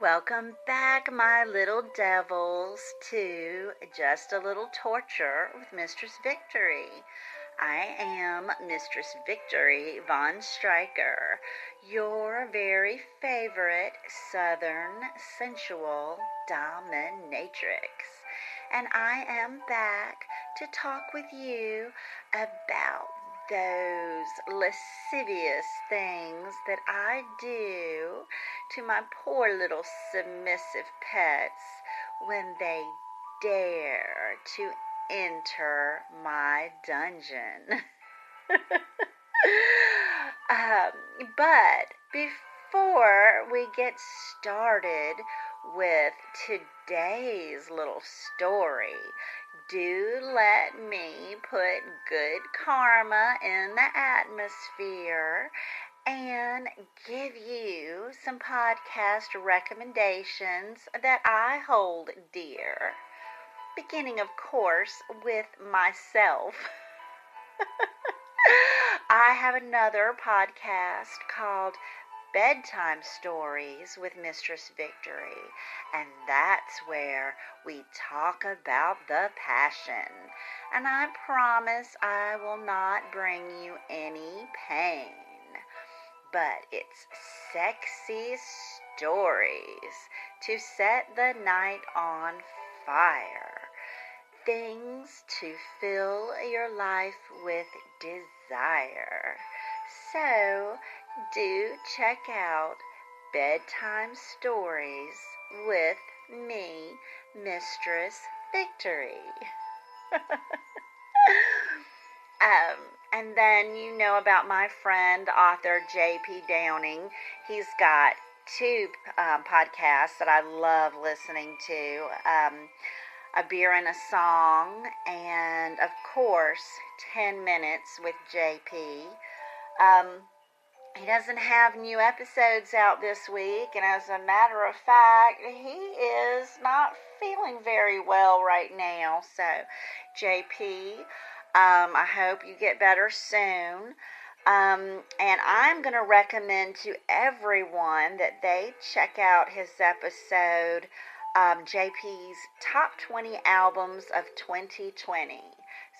Welcome back, my little devils, to Just a Little Torture with Mistress Victory. I am Mistress Victory Von Stryker, your very favorite Southern sensual dominatrix. And I am back to talk with you about those lascivious things that I do to my poor little submissive pets when they dare to enter my dungeon. um, but before we get started with today's little story, do let me put good karma in the atmosphere and give you some podcast recommendations that I hold dear. Beginning, of course, with myself. I have another podcast called Bedtime Stories with Mistress Victory, and that's where we talk about the passion. And I promise I will not bring you any pain but it's sexy stories to set the night on fire. Things to fill your life with desire. So, do check out Bedtime Stories with me, Mistress Victory. um, and then you know about my friend, author J.P. Downing. He's got two um, podcasts that I love listening to um, A Beer and a Song, and of course, 10 Minutes with J.P. Um, he doesn't have new episodes out this week, and as a matter of fact, he is not feeling very well right now. So, JP, um, I hope you get better soon. Um, and I'm going to recommend to everyone that they check out his episode, um, JP's Top 20 Albums of 2020.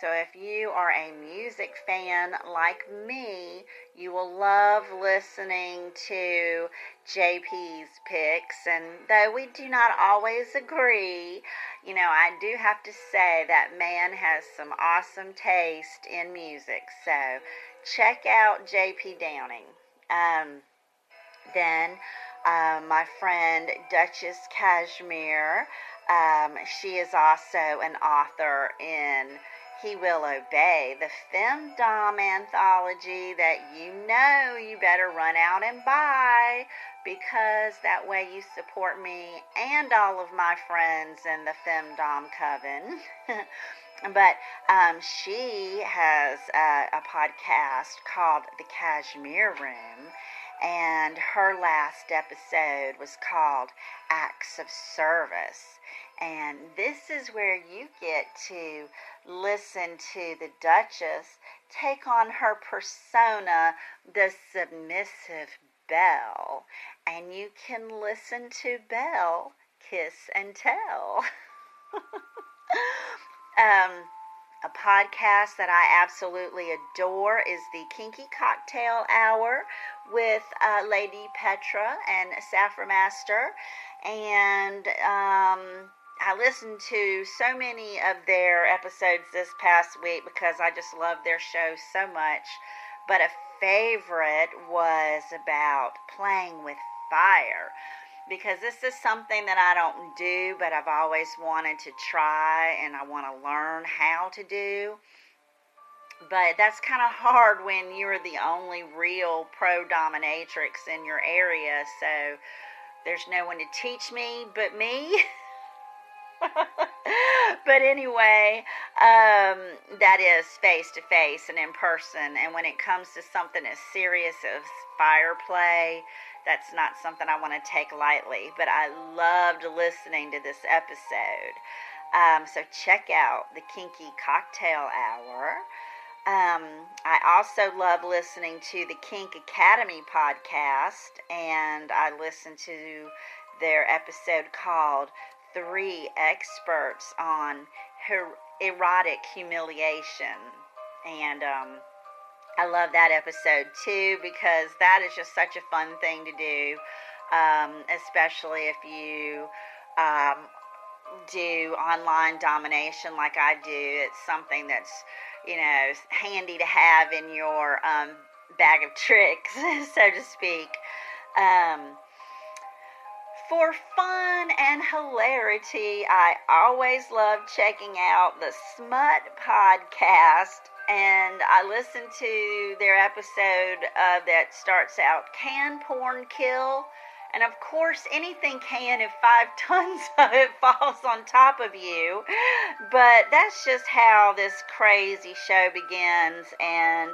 So if you are a music fan like me, you will love listening to JP's picks. And though we do not always agree, you know, I do have to say that man has some awesome taste in music. So check out JP Downing. Um, then uh, my friend Duchess Cashmere, um, she is also an author in he will obey. The Femdom anthology that you know you better run out and buy because that way you support me and all of my friends in the Femdom Coven. but um, she has a, a podcast called The Cashmere Room, and her last episode was called Acts of Service. And this is where you get to listen to the Duchess take on her persona, the submissive Belle, and you can listen to Belle kiss and tell. um, a podcast that I absolutely adore is the Kinky Cocktail Hour with uh, Lady Petra and Saffron Master. And um, I listened to so many of their episodes this past week because I just love their show so much. But a favorite was about playing with fire because this is something that I don't do, but I've always wanted to try and I want to learn how to do. But that's kind of hard when you're the only real pro dominatrix in your area, so there's no one to teach me but me. but anyway, um, that is face to face and in person. And when it comes to something as serious as fire play, that's not something I want to take lightly. But I loved listening to this episode. Um, so check out the Kinky Cocktail Hour. Um, I also love listening to the Kink Academy podcast, and I listen to their episode called Three Experts on Her- Erotic Humiliation. And um, I love that episode too because that is just such a fun thing to do, um, especially if you um, do online domination like I do. It's something that's, you know, handy to have in your um, bag of tricks, so to speak. For fun and hilarity, I always love checking out the Smut Podcast, and I listen to their episode uh, that starts out Can Porn Kill? And of course, anything can if five tons of it falls on top of you. But that's just how this crazy show begins, and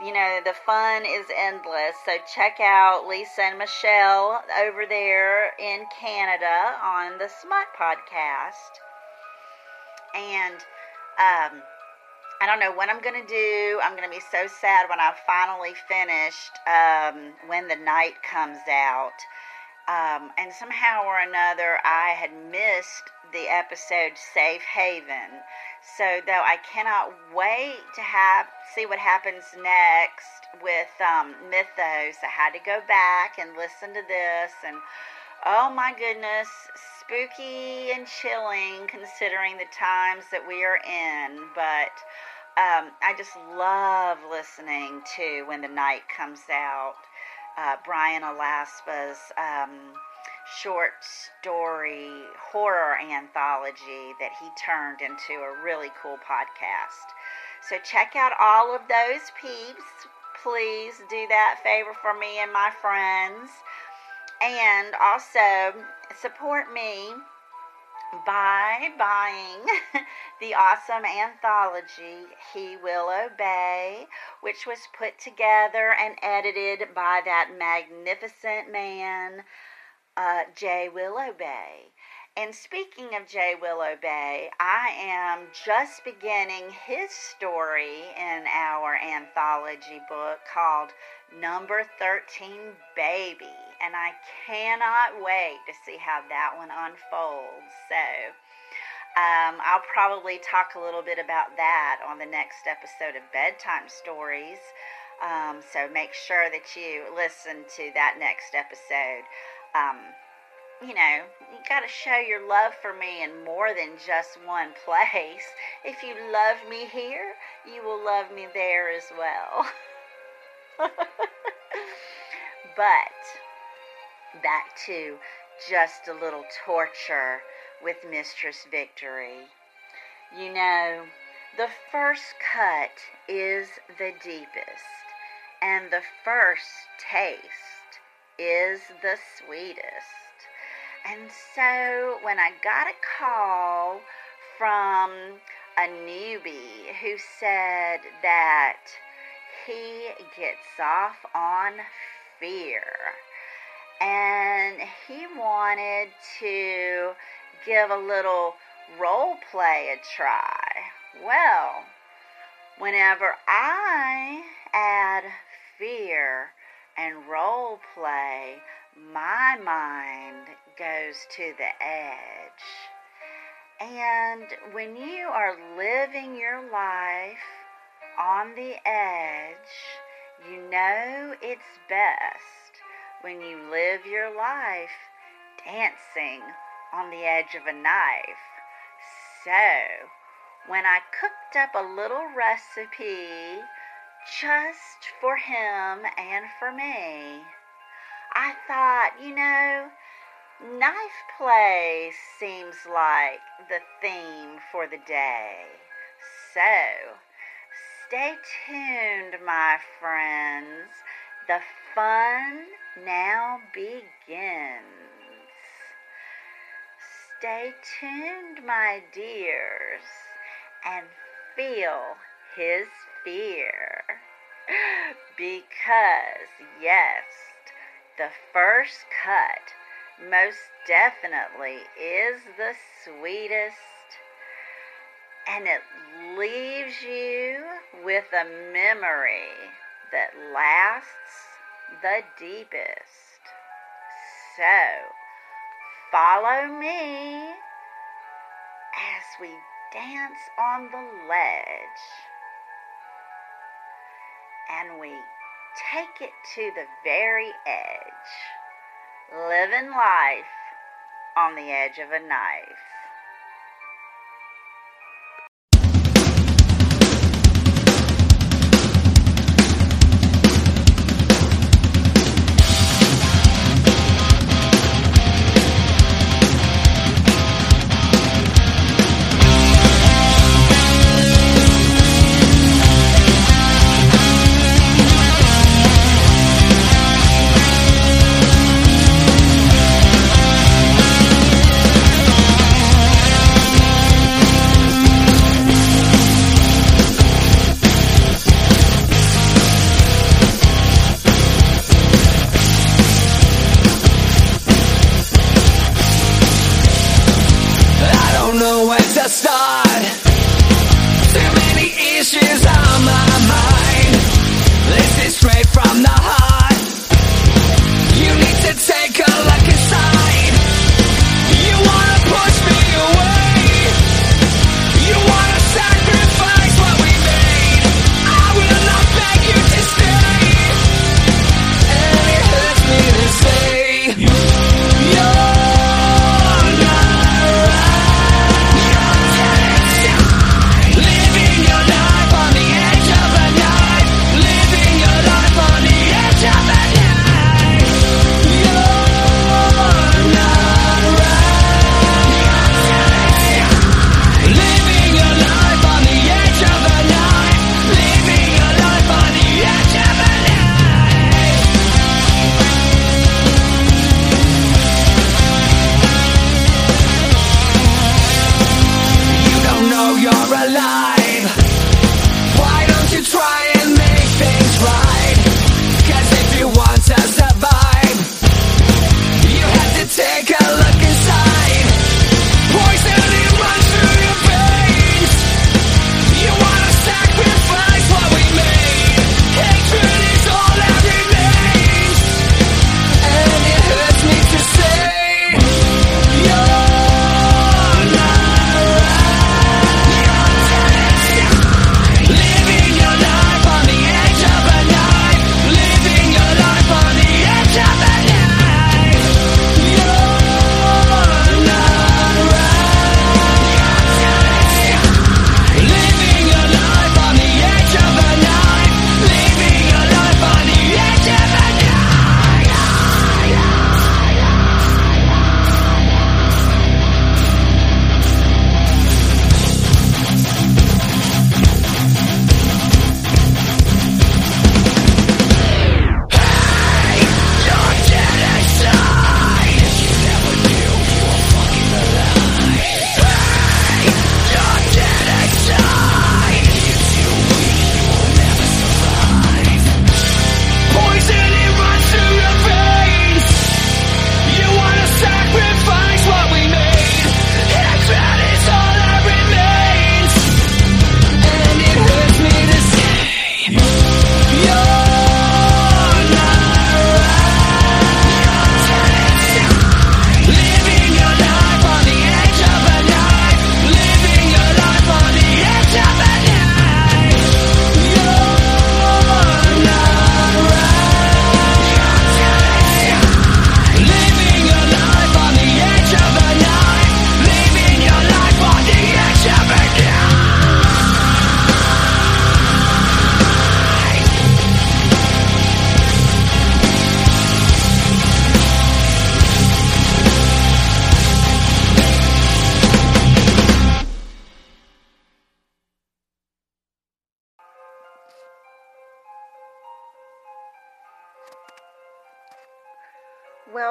you know, the fun is endless. So check out Lisa and Michelle over there in Canada on the Smut podcast. And um, I don't know what I'm going to do. I'm going to be so sad when I've finally finished um, when the night comes out. Um, and somehow or another, I had missed the episode Safe Haven. So, though I cannot wait to have see what happens next with um, Mythos, I had to go back and listen to this, and oh my goodness, spooky and chilling considering the times that we are in. But um, I just love listening to when the night comes out. Uh, Brian Alaspa's. Um, short story horror anthology that he turned into a really cool podcast. So check out all of those peeps. Please do that favor for me and my friends. And also support me by buying the awesome anthology He Will Obey, which was put together and edited by that magnificent man, uh, Jay Will Obey. And speaking of Jay Will Obey, I am just beginning his story in our anthology book called Number 13 Baby. And I cannot wait to see how that one unfolds. So, um, I'll probably talk a little bit about that on the next episode of Bedtime Stories. Um, so make sure that you listen to that next episode. Um, you know, you got to show your love for me in more than just one place. If you love me here, you will love me there as well. but back to just a little torture with Mistress Victory. You know, the first cut is the deepest, and the first taste is the sweetest. And so when I got a call from a newbie who said that he gets off on fear and he wanted to give a little role play a try. Well, whenever I add fear and role play, my mind goes to the edge. And when you are living your life on the edge, you know it's best when you live your life dancing on the edge of a knife. So, when I cooked up a little recipe just for him and for me, I thought, you know, knife play seems like the theme for the day. So, stay tuned, my friends. The fun now begins. Stay tuned, my dears, and feel his fear. Because, yes, the first cut most definitely is the sweetest, and it leaves you with a memory that lasts the deepest. So, follow me as we dance on the ledge and we take it to the very edge, living life on the edge of a knife.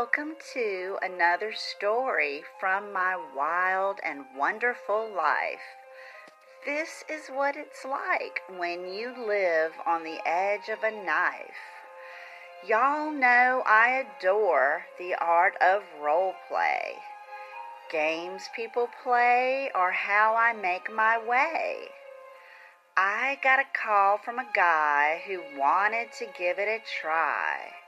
Welcome to another story from my wild and wonderful life. This is what it's like when you live on the edge of a knife. Y'all know I adore the art of role play. Games people play or how I make my way. I got a call from a guy who wanted to give it a try.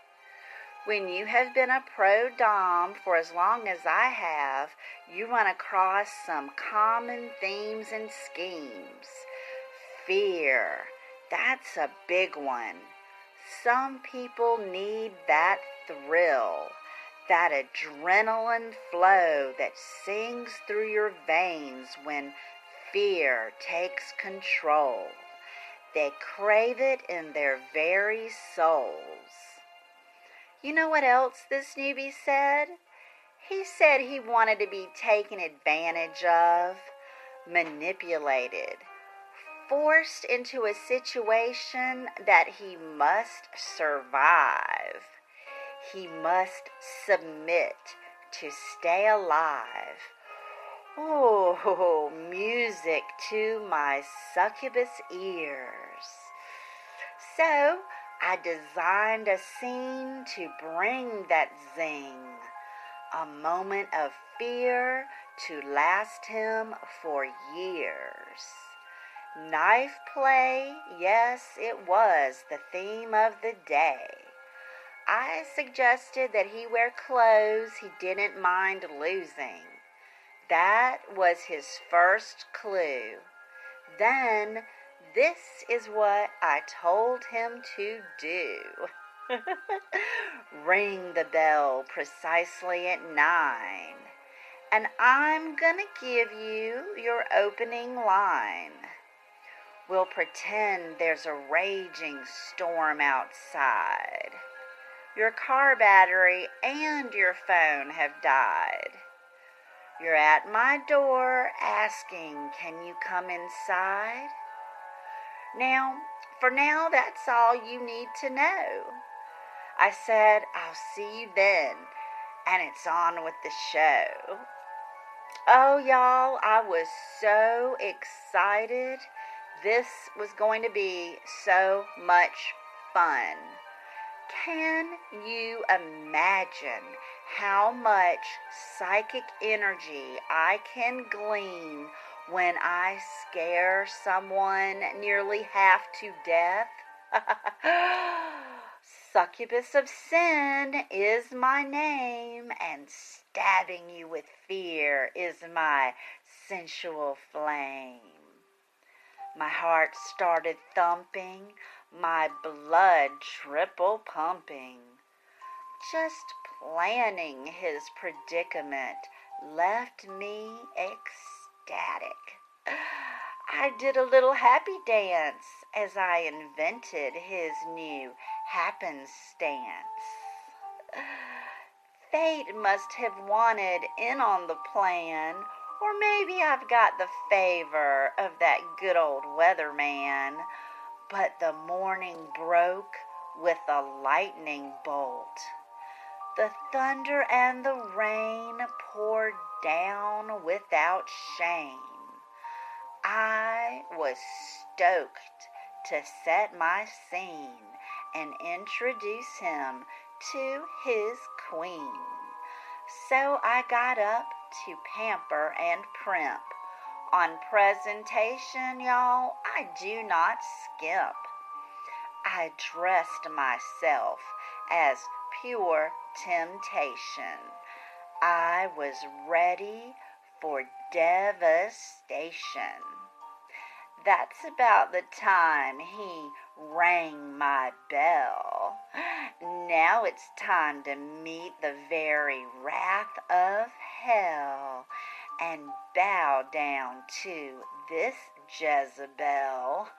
When you have been a pro Dom for as long as I have, you run across some common themes and schemes. Fear, that's a big one. Some people need that thrill, that adrenaline flow that sings through your veins when fear takes control. They crave it in their very souls. You know what else this newbie said? He said he wanted to be taken advantage of, manipulated, forced into a situation that he must survive. He must submit to stay alive. Oh, music to my succubus ears. So I designed a scene to bring that zing, a moment of fear to last him for years. Knife play, yes, it was the theme of the day. I suggested that he wear clothes he didn't mind losing. That was his first clue. Then, this is what I told him to do. Ring the bell precisely at nine, and I'm going to give you your opening line. We'll pretend there's a raging storm outside. Your car battery and your phone have died. You're at my door asking, Can you come inside? Now, for now, that's all you need to know. I said, I'll see you then, and it's on with the show. Oh, y'all, I was so excited. This was going to be so much fun. Can you imagine how much psychic energy I can glean when I scare someone nearly half to death? Succubus of Sin is my name, and stabbing you with fear is my sensual flame. My heart started thumping, my blood triple pumping. Just planning his predicament left me ecstatic. I did a little happy dance as I invented his new happenstance. Fate must have wanted in on the plan or maybe I've got the favor of that good old weatherman. But the morning broke with a lightning bolt. The thunder and the rain poured down without shame. I was stoked to set my scene and introduce him to his queen. So I got up to pamper and primp. On presentation, y'all, I do not skimp. I dressed myself as pure temptation. I was ready for devastation. That's about the time he rang my bell. Now it's time to meet the very wrath of hell and bow down to this Jezebel.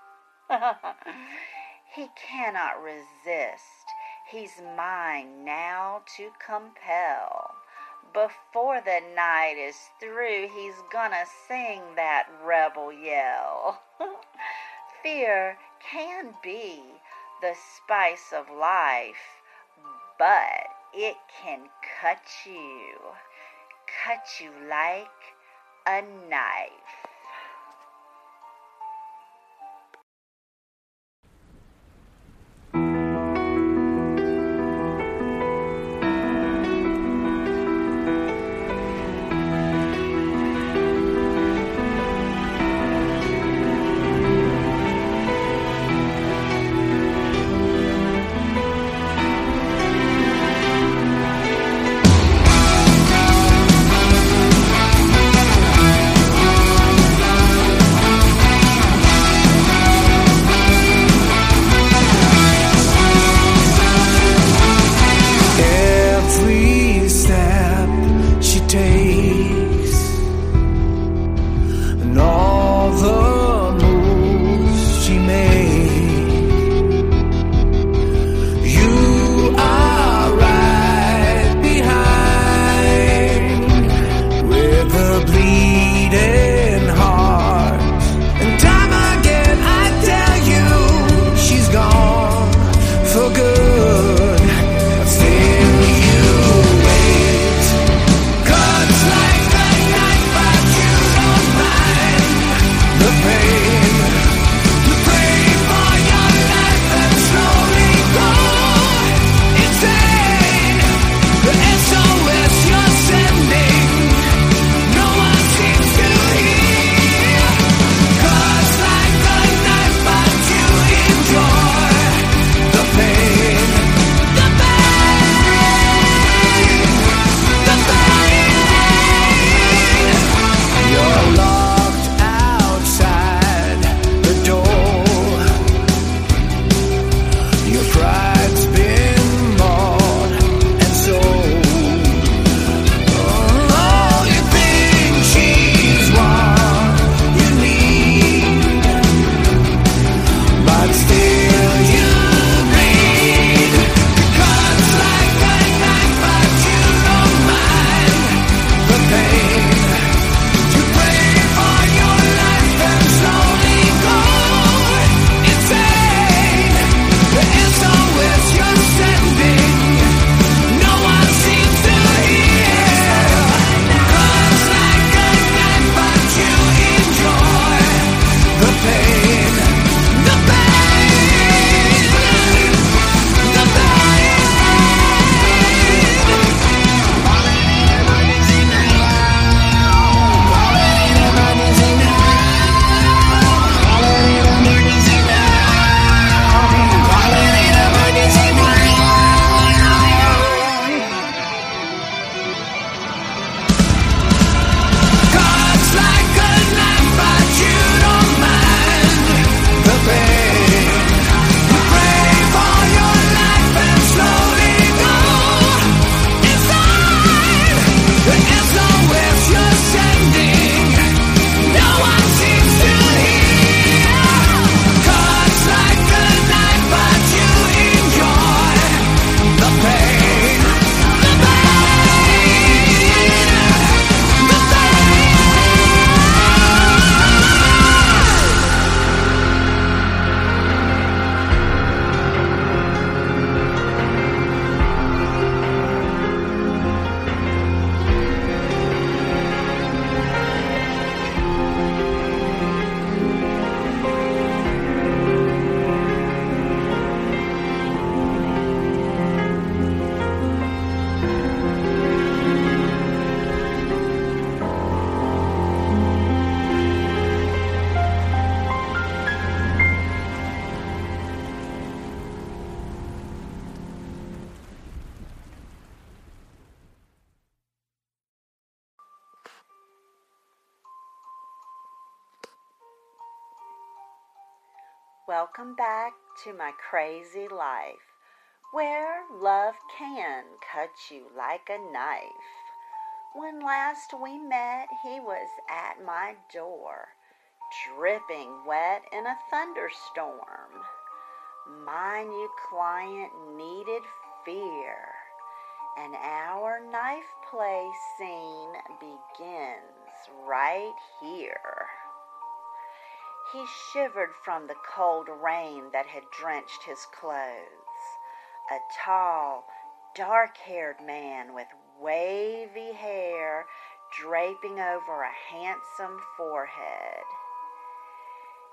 he cannot resist. He's mine now to compel. Before the night is through, he's gonna sing that rebel yell. Fear can be the spice of life, but it can cut you, cut you like a knife. Welcome back to my crazy life, where love can cut you like a knife. When last we met, he was at my door, dripping wet in a thunderstorm. My new client needed fear, and our knife play scene begins right here. He shivered from the cold rain that had drenched his clothes. A tall, dark haired man with wavy hair draping over a handsome forehead.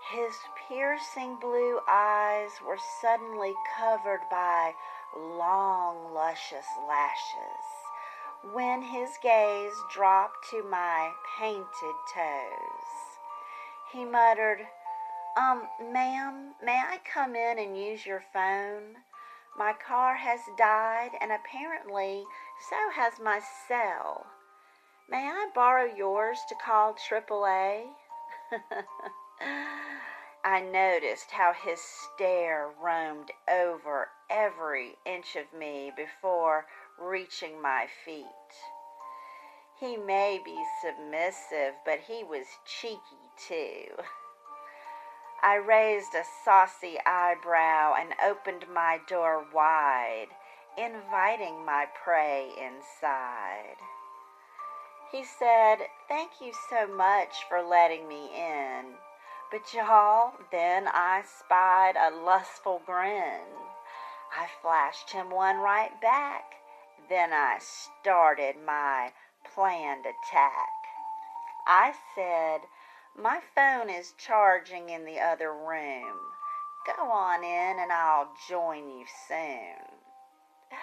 His piercing blue eyes were suddenly covered by long, luscious lashes when his gaze dropped to my painted toes. He muttered, Um, ma'am, may I come in and use your phone? My car has died, and apparently so has my cell. May I borrow yours to call AAA? I noticed how his stare roamed over every inch of me before reaching my feet. He may be submissive, but he was cheeky too. I raised a saucy eyebrow and opened my door wide, inviting my prey inside. He said, Thank you so much for letting me in. But y'all, then I spied a lustful grin. I flashed him one right back. Then I started my planned attack. I said, My phone is charging in the other room. Go on in and I'll join you soon.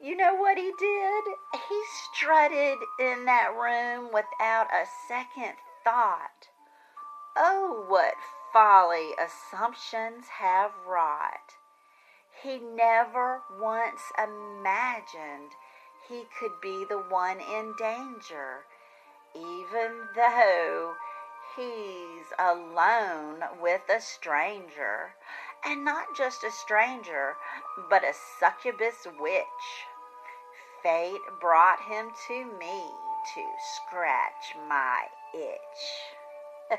You know what he did? He strutted in that room without a second thought. Oh, what folly assumptions have wrought. He never once imagined he could be the one in danger, even though he's alone with a stranger. And not just a stranger, but a succubus witch. Fate brought him to me to scratch my itch.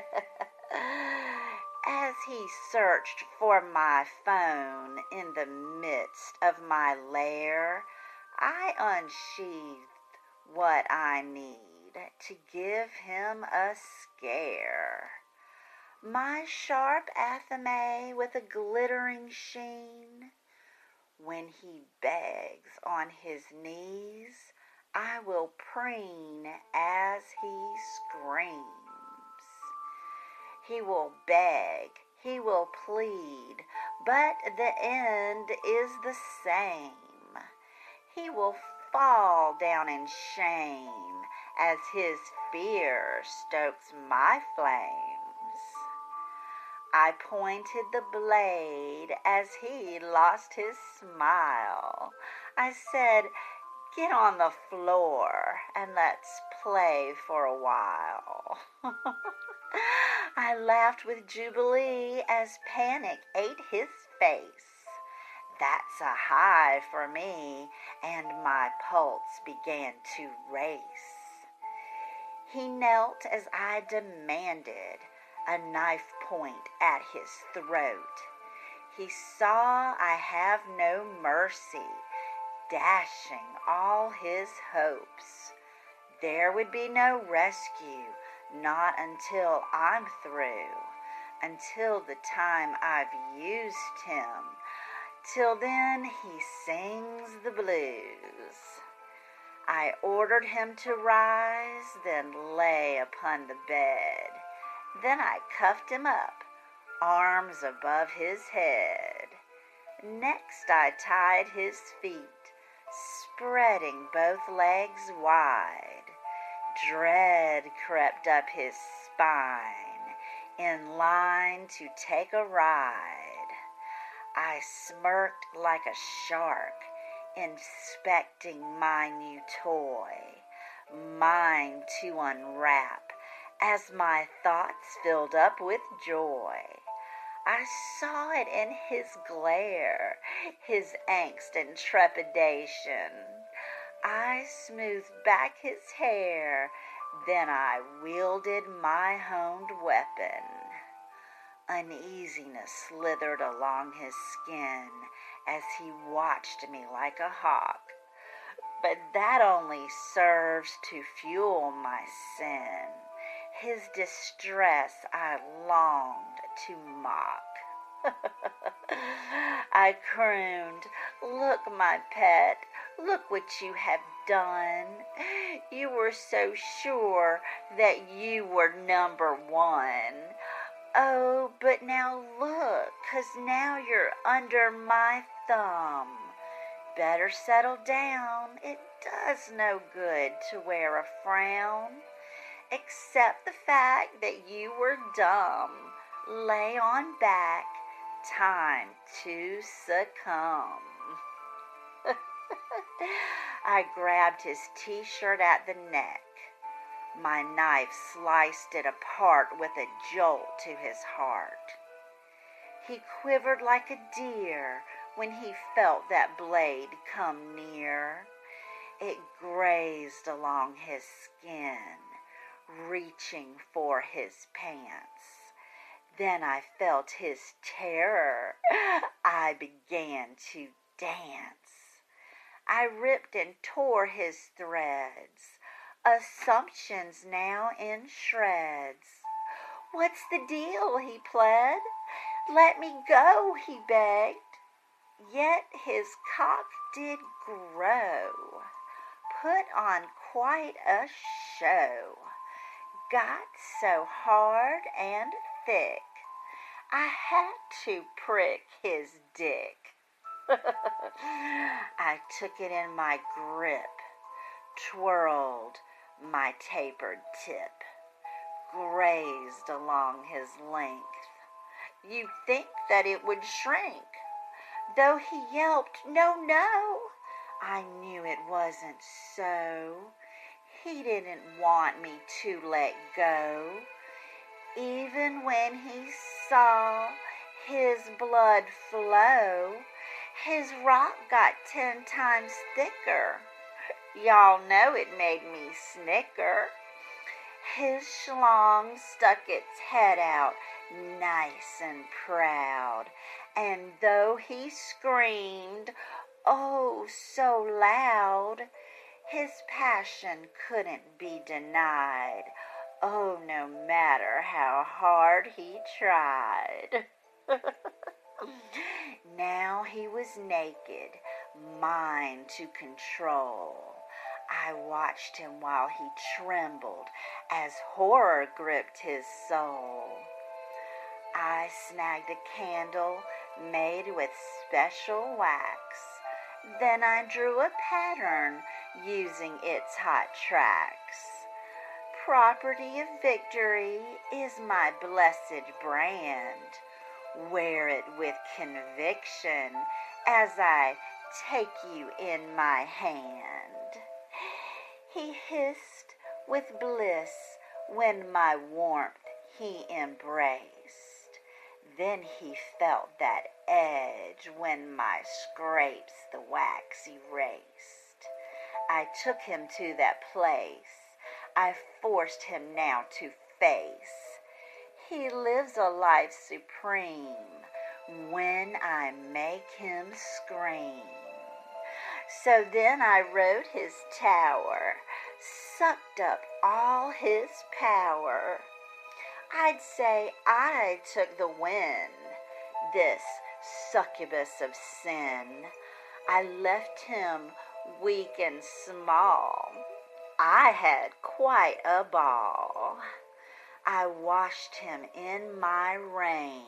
As he searched for my phone in the midst of my lair, I unsheathed what I need to give him a scare. My sharp athame with a glittering sheen. When he begs on his knees, I will preen as he screams. He will beg, he will plead, but the end is the same he will fall down in shame as his fear stokes my flames. I pointed the blade as he lost his smile. I said, Get on the floor and let's play for a while. I laughed with jubilee as panic ate his face. That's a high for me, and my pulse began to race. He knelt as I demanded, a knife point at his throat. He saw I have no mercy, dashing all his hopes. There would be no rescue, not until I'm through, until the time I've used him Till then he sings the blues. I ordered him to rise, then lay upon the bed. Then I cuffed him up, arms above his head. Next I tied his feet, spreading both legs wide. Dread crept up his spine, in line to take a ride. I smirked like a shark, inspecting my new toy, mine to unwrap as my thoughts filled up with joy. I saw it in his glare, his angst and trepidation. I smoothed back his hair, then I wielded my honed weapon. Uneasiness slithered along his skin as he watched me like a hawk. But that only serves to fuel my sin. His distress I longed to mock. I crooned, Look, my pet, look what you have done. You were so sure that you were number one. Oh, but now look, 'cause now you're under my thumb. Better settle down. It does no good to wear a frown. Accept the fact that you were dumb. Lay on back. Time to succumb. I grabbed his t shirt at the neck. My knife sliced it apart with a jolt to his heart. He quivered like a deer when he felt that blade come near. It grazed along his skin, reaching for his pants. Then I felt his terror. I began to dance. I ripped and tore his threads assumptions now in shreds. What's the deal? he pled. Let me go, he begged. Yet his cock did grow, put on quite a show, got so hard and thick, I had to prick his dick. I took it in my grip, twirled, my tapered tip grazed along his length. You'd think that it would shrink. Though he yelped, No, no, I knew it wasn't so. He didn't want me to let go. Even when he saw his blood flow, his rock got ten times thicker. Y'all know it made me snicker. His schlong stuck its head out nice and proud, and though he screamed, oh, so loud, his passion couldn't be denied. Oh, no matter how hard he tried. now he was naked, mine to control. I watched him while he trembled as horror gripped his soul. I snagged a candle made with special wax. Then I drew a pattern using its hot tracks. Property of victory is my blessed brand. Wear it with conviction as I take you in my hand. He hissed with bliss when my warmth he embraced. Then he felt that edge when my scrapes the wax erased. I took him to that place. I forced him now to face. He lives a life supreme when I make him scream. So then I rode his tower, sucked up all his power. I'd say I took the win, this succubus of sin. I left him weak and small. I had quite a ball. I washed him in my rain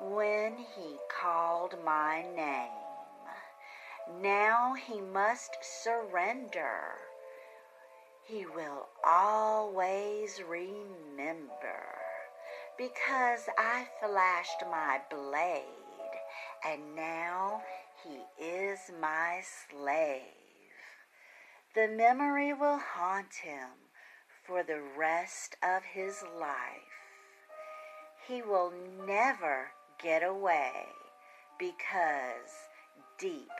when he called my name. Now he must surrender. He will always remember because I flashed my blade and now he is my slave. The memory will haunt him for the rest of his life. he will never get away because deep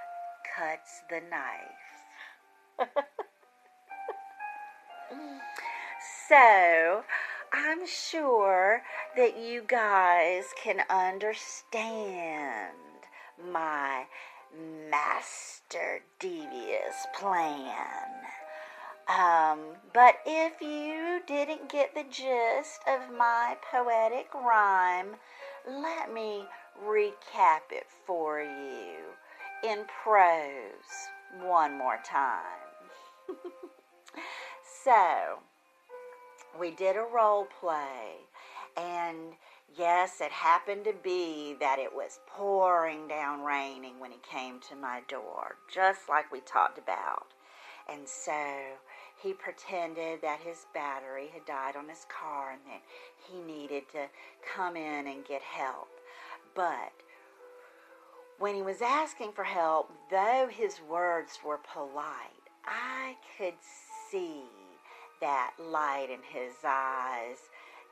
cuts the knife. so, I'm sure that you guys can understand my master devious plan. Um, but if you didn't get the gist of my poetic rhyme, let me recap it for you in prose one more time. so, we did a role play, and yes, it happened to be that it was pouring down raining when he came to my door, just like we talked about. And so he pretended that his battery had died on his car and that he needed to come in and get help. But when he was asking for help, though his words were polite, I could see that light in his eyes,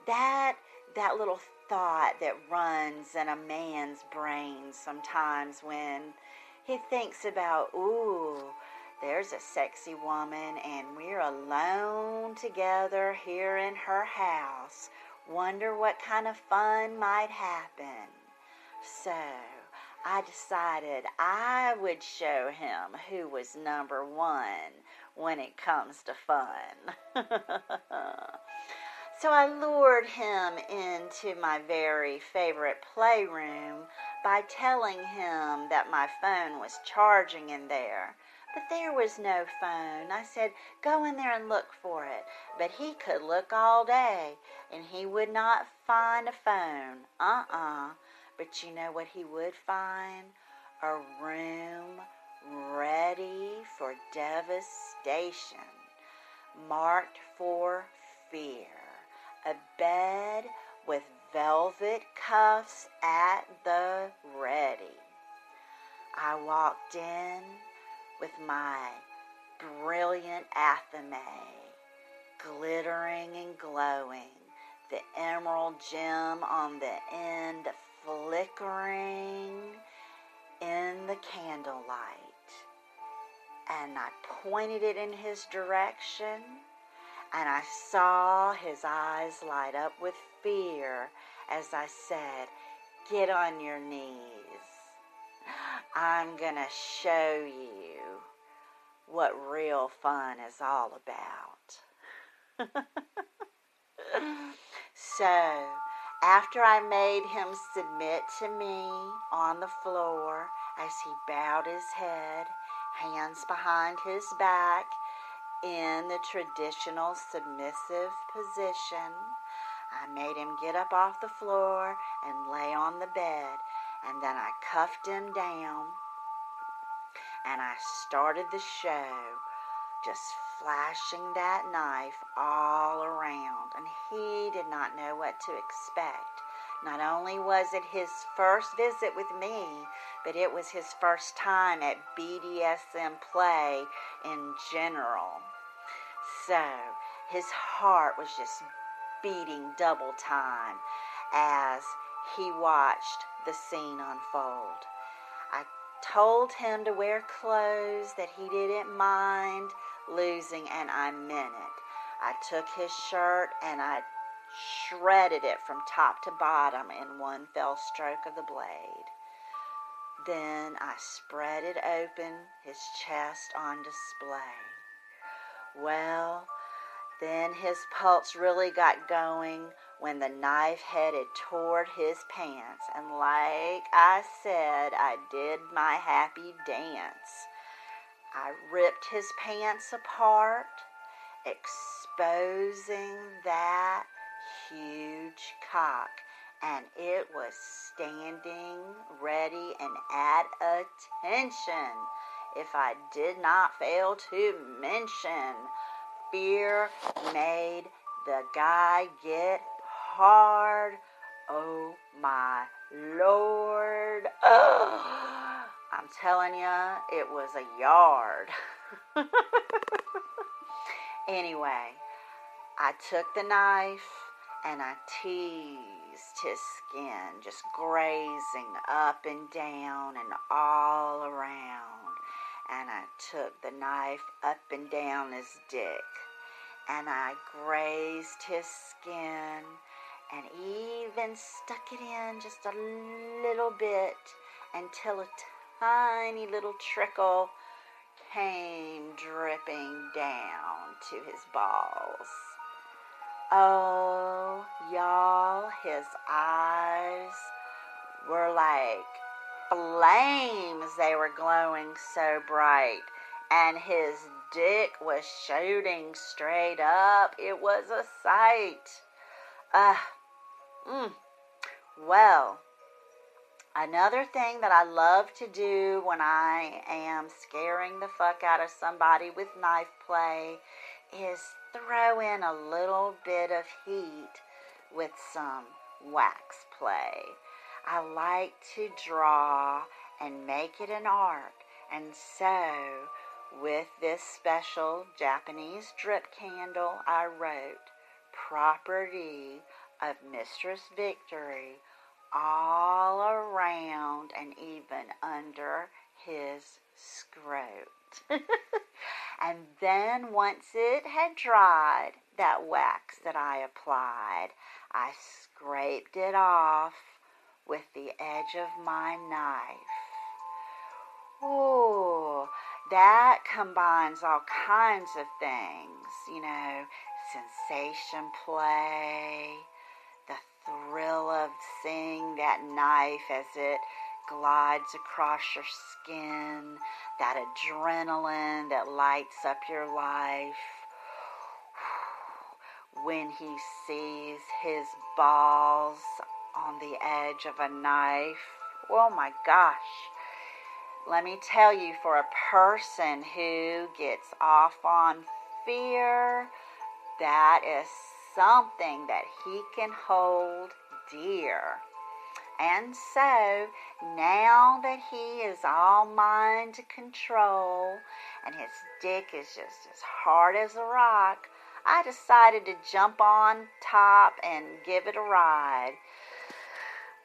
that that little thought that runs in a man's brain sometimes when he thinks about, ooh, there's a sexy woman, and we're alone together here in her house. Wonder what kind of fun might happen. So, I decided I would show him who was number one when it comes to fun. so I lured him into my very favorite playroom by telling him that my phone was charging in there but there was no phone. I said, Go in there and look for it. But he could look all day and he would not find a phone. Uh uh But you know what he would find? A room ready for devastation, marked for fear. A bed with velvet cuffs at the ready. I walked in with my brilliant athame, glittering and glowing, the emerald gem on the end flickering in the candlelight. And I pointed it in his direction, and I saw his eyes light up with fear as I said, Get on your knees. I'm going to show you what real fun is all about. so, after I made him submit to me on the floor as he bowed his head, hands behind his back, in the traditional submissive position, I made him get up off the floor and lay on the bed and then I cuffed him down and I started the show just flashing that knife all around. And he did not know what to expect. Not only was it his first visit with me, but it was his first time at BDSM play in general. So his heart was just beating double time as he watched the scene unfold. I told him to wear clothes that he didn't mind losing, and I meant it. I took his shirt and I shredded it from top to bottom in one fell stroke of the blade. Then I spread it open, his chest on display. Well, then his pulse really got going when the knife headed toward his pants. And like I said, I did my happy dance. I ripped his pants apart, exposing that huge cock. And it was standing ready and at attention. If I did not fail to mention, fear made the guy get hard. Oh my Lord. Ugh. I'm telling you, it was a yard. anyway, I took the knife and I teased his skin, just grazing up and down and all around. And I took the knife up and down his dick, and I grazed his skin, and even stuck it in just a little bit until a tiny little trickle came dripping down to his balls. Oh, y'all, his eyes were like flames. They were glowing so bright. And his dick was shooting straight up. It was a sight. Uh, mm. Well, another thing that I love to do when I am scaring the fuck out of somebody with knife play is throw in a little bit of heat with some wax play. I like to draw and make it an art, and so with this special Japanese drip candle, I wrote property of Mistress Victory all around and even under his scrot. And then once it had dried, that wax that I applied, I scraped it off with the edge of my knife. Ooh, that combines all kinds of things, you know, sensation play, thrill of seeing that knife as it glides across your skin, that adrenaline that lights up your life. When he sees his balls on the edge of a knife. Oh my gosh. Let me tell you, for a person who gets off on fear, that is something that he can hold dear. And so now that he is all mind control and his dick is just as hard as a rock, I decided to jump on top and give it a ride.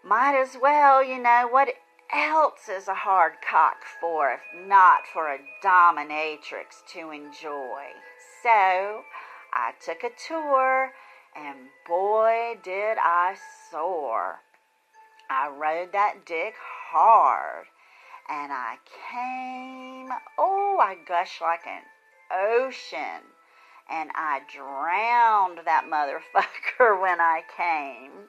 Might as well, you know, what else is a hard cock for if not for a dominatrix to enjoy? So I took a tour and boy did I soar. I rode that dick hard. And I came, oh, I gushed like an ocean. And I drowned that motherfucker when I came.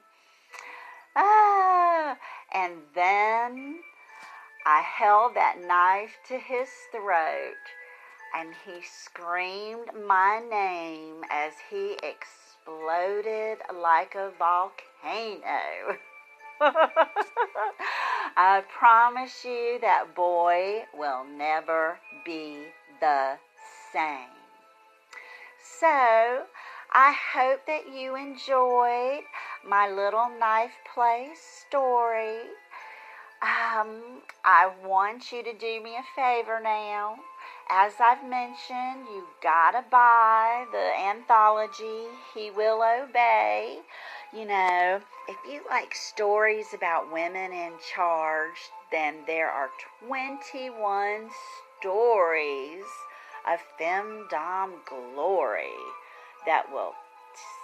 Ah, and then I held that knife to his throat and he screamed my name as he exploded like a volcano. I promise you that boy will never be the same. So, I hope that you enjoyed my little knife play story. Um, I want you to do me a favor now. As I've mentioned, you've got to buy the anthology, He Will Obey. You know, if you like stories about women in charge, then there are 21 stories of femdom glory that will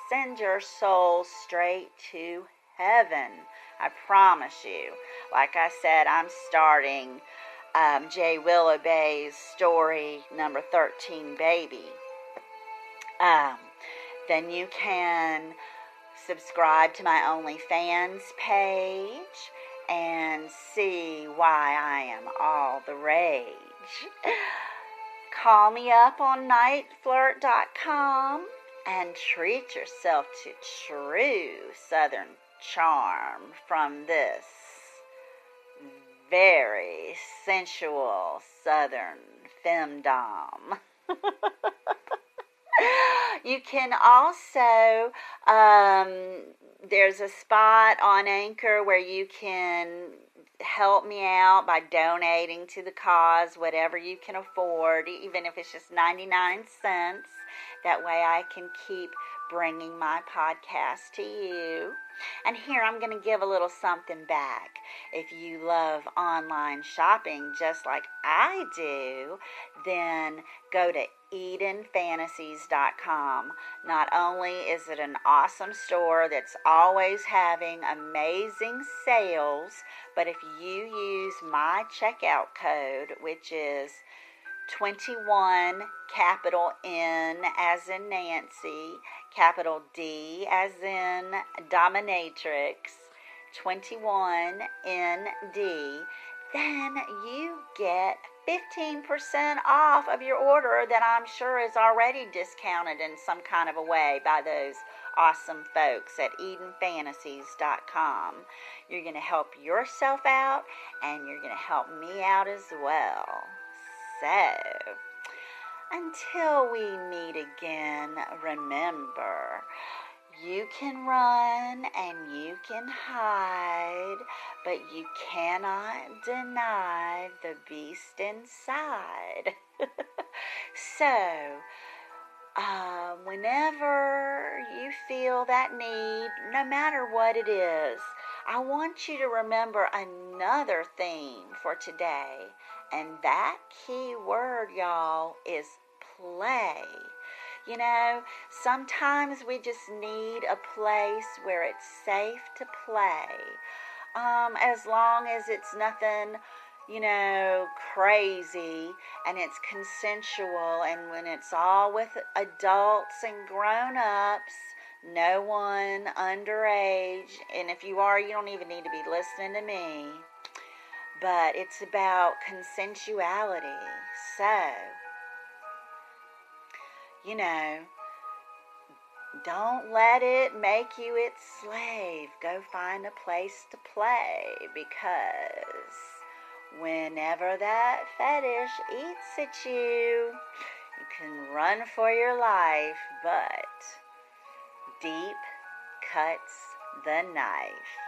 send your soul straight to heaven. I promise you. Like I said, I'm starting um, Jay Willowbay's story number 13, Baby. Um, then you can subscribe to my OnlyFans page and see why I am all the rage. Call me up on niteflirt.com and treat yourself to true Southern charm from this very sensual Southern femdom. you can also, um, there's a spot on Anchor where you can help me out by donating to the cause, whatever you can afford, even if it's just 99 cents. That way I can keep bringing my podcast to you. And here I'm going to give a little something back. If you love online shopping just like I do, then go to EdenFantasies.com. Not only is it an awesome store that's always having amazing sales, but if you use my checkout code, which is 21 capital N as in Nancy, capital D as in dominatrix, 21 ND, then you get 15% off of your order that I'm sure is already discounted in some kind of a way by those awesome folks at EdenFantasies.com. You're going to help yourself out and you're going to help me out as well. So, until we meet again, remember you can run and you can hide, but you cannot deny the beast inside. so, uh, whenever you feel that need, no matter what it is, I want you to remember another theme for today. And that key word, y'all, is play. You know, sometimes we just need a place where it's safe to play. Um, as long as it's nothing, you know, crazy and it's consensual and when it's all with adults and grown ups, no one underage. And if you are, you don't even need to be listening to me. But it's about consensuality. So, you know, don't let it make you its slave. Go find a place to play because whenever that fetish eats at you, you can run for your life, but deep cuts the knife.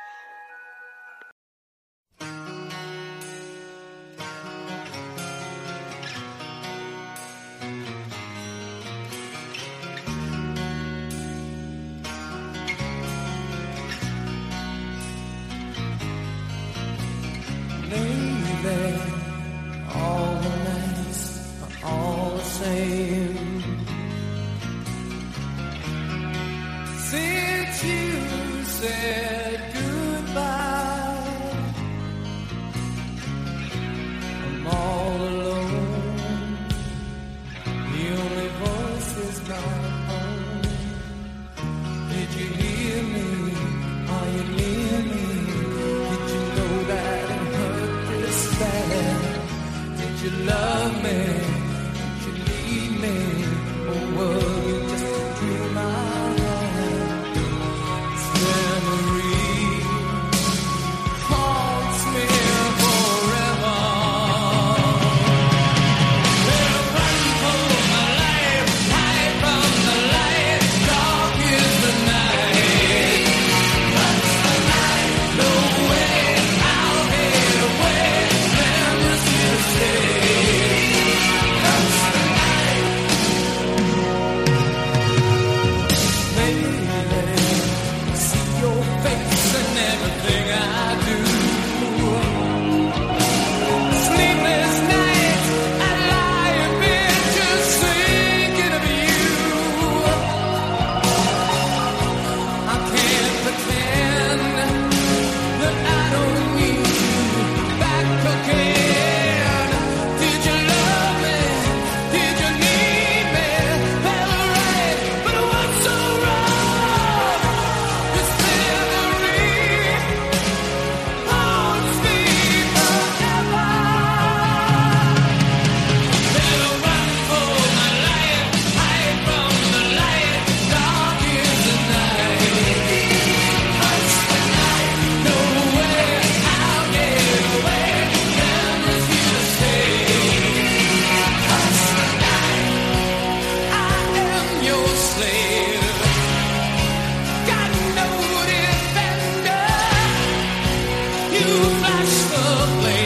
you flash the blade.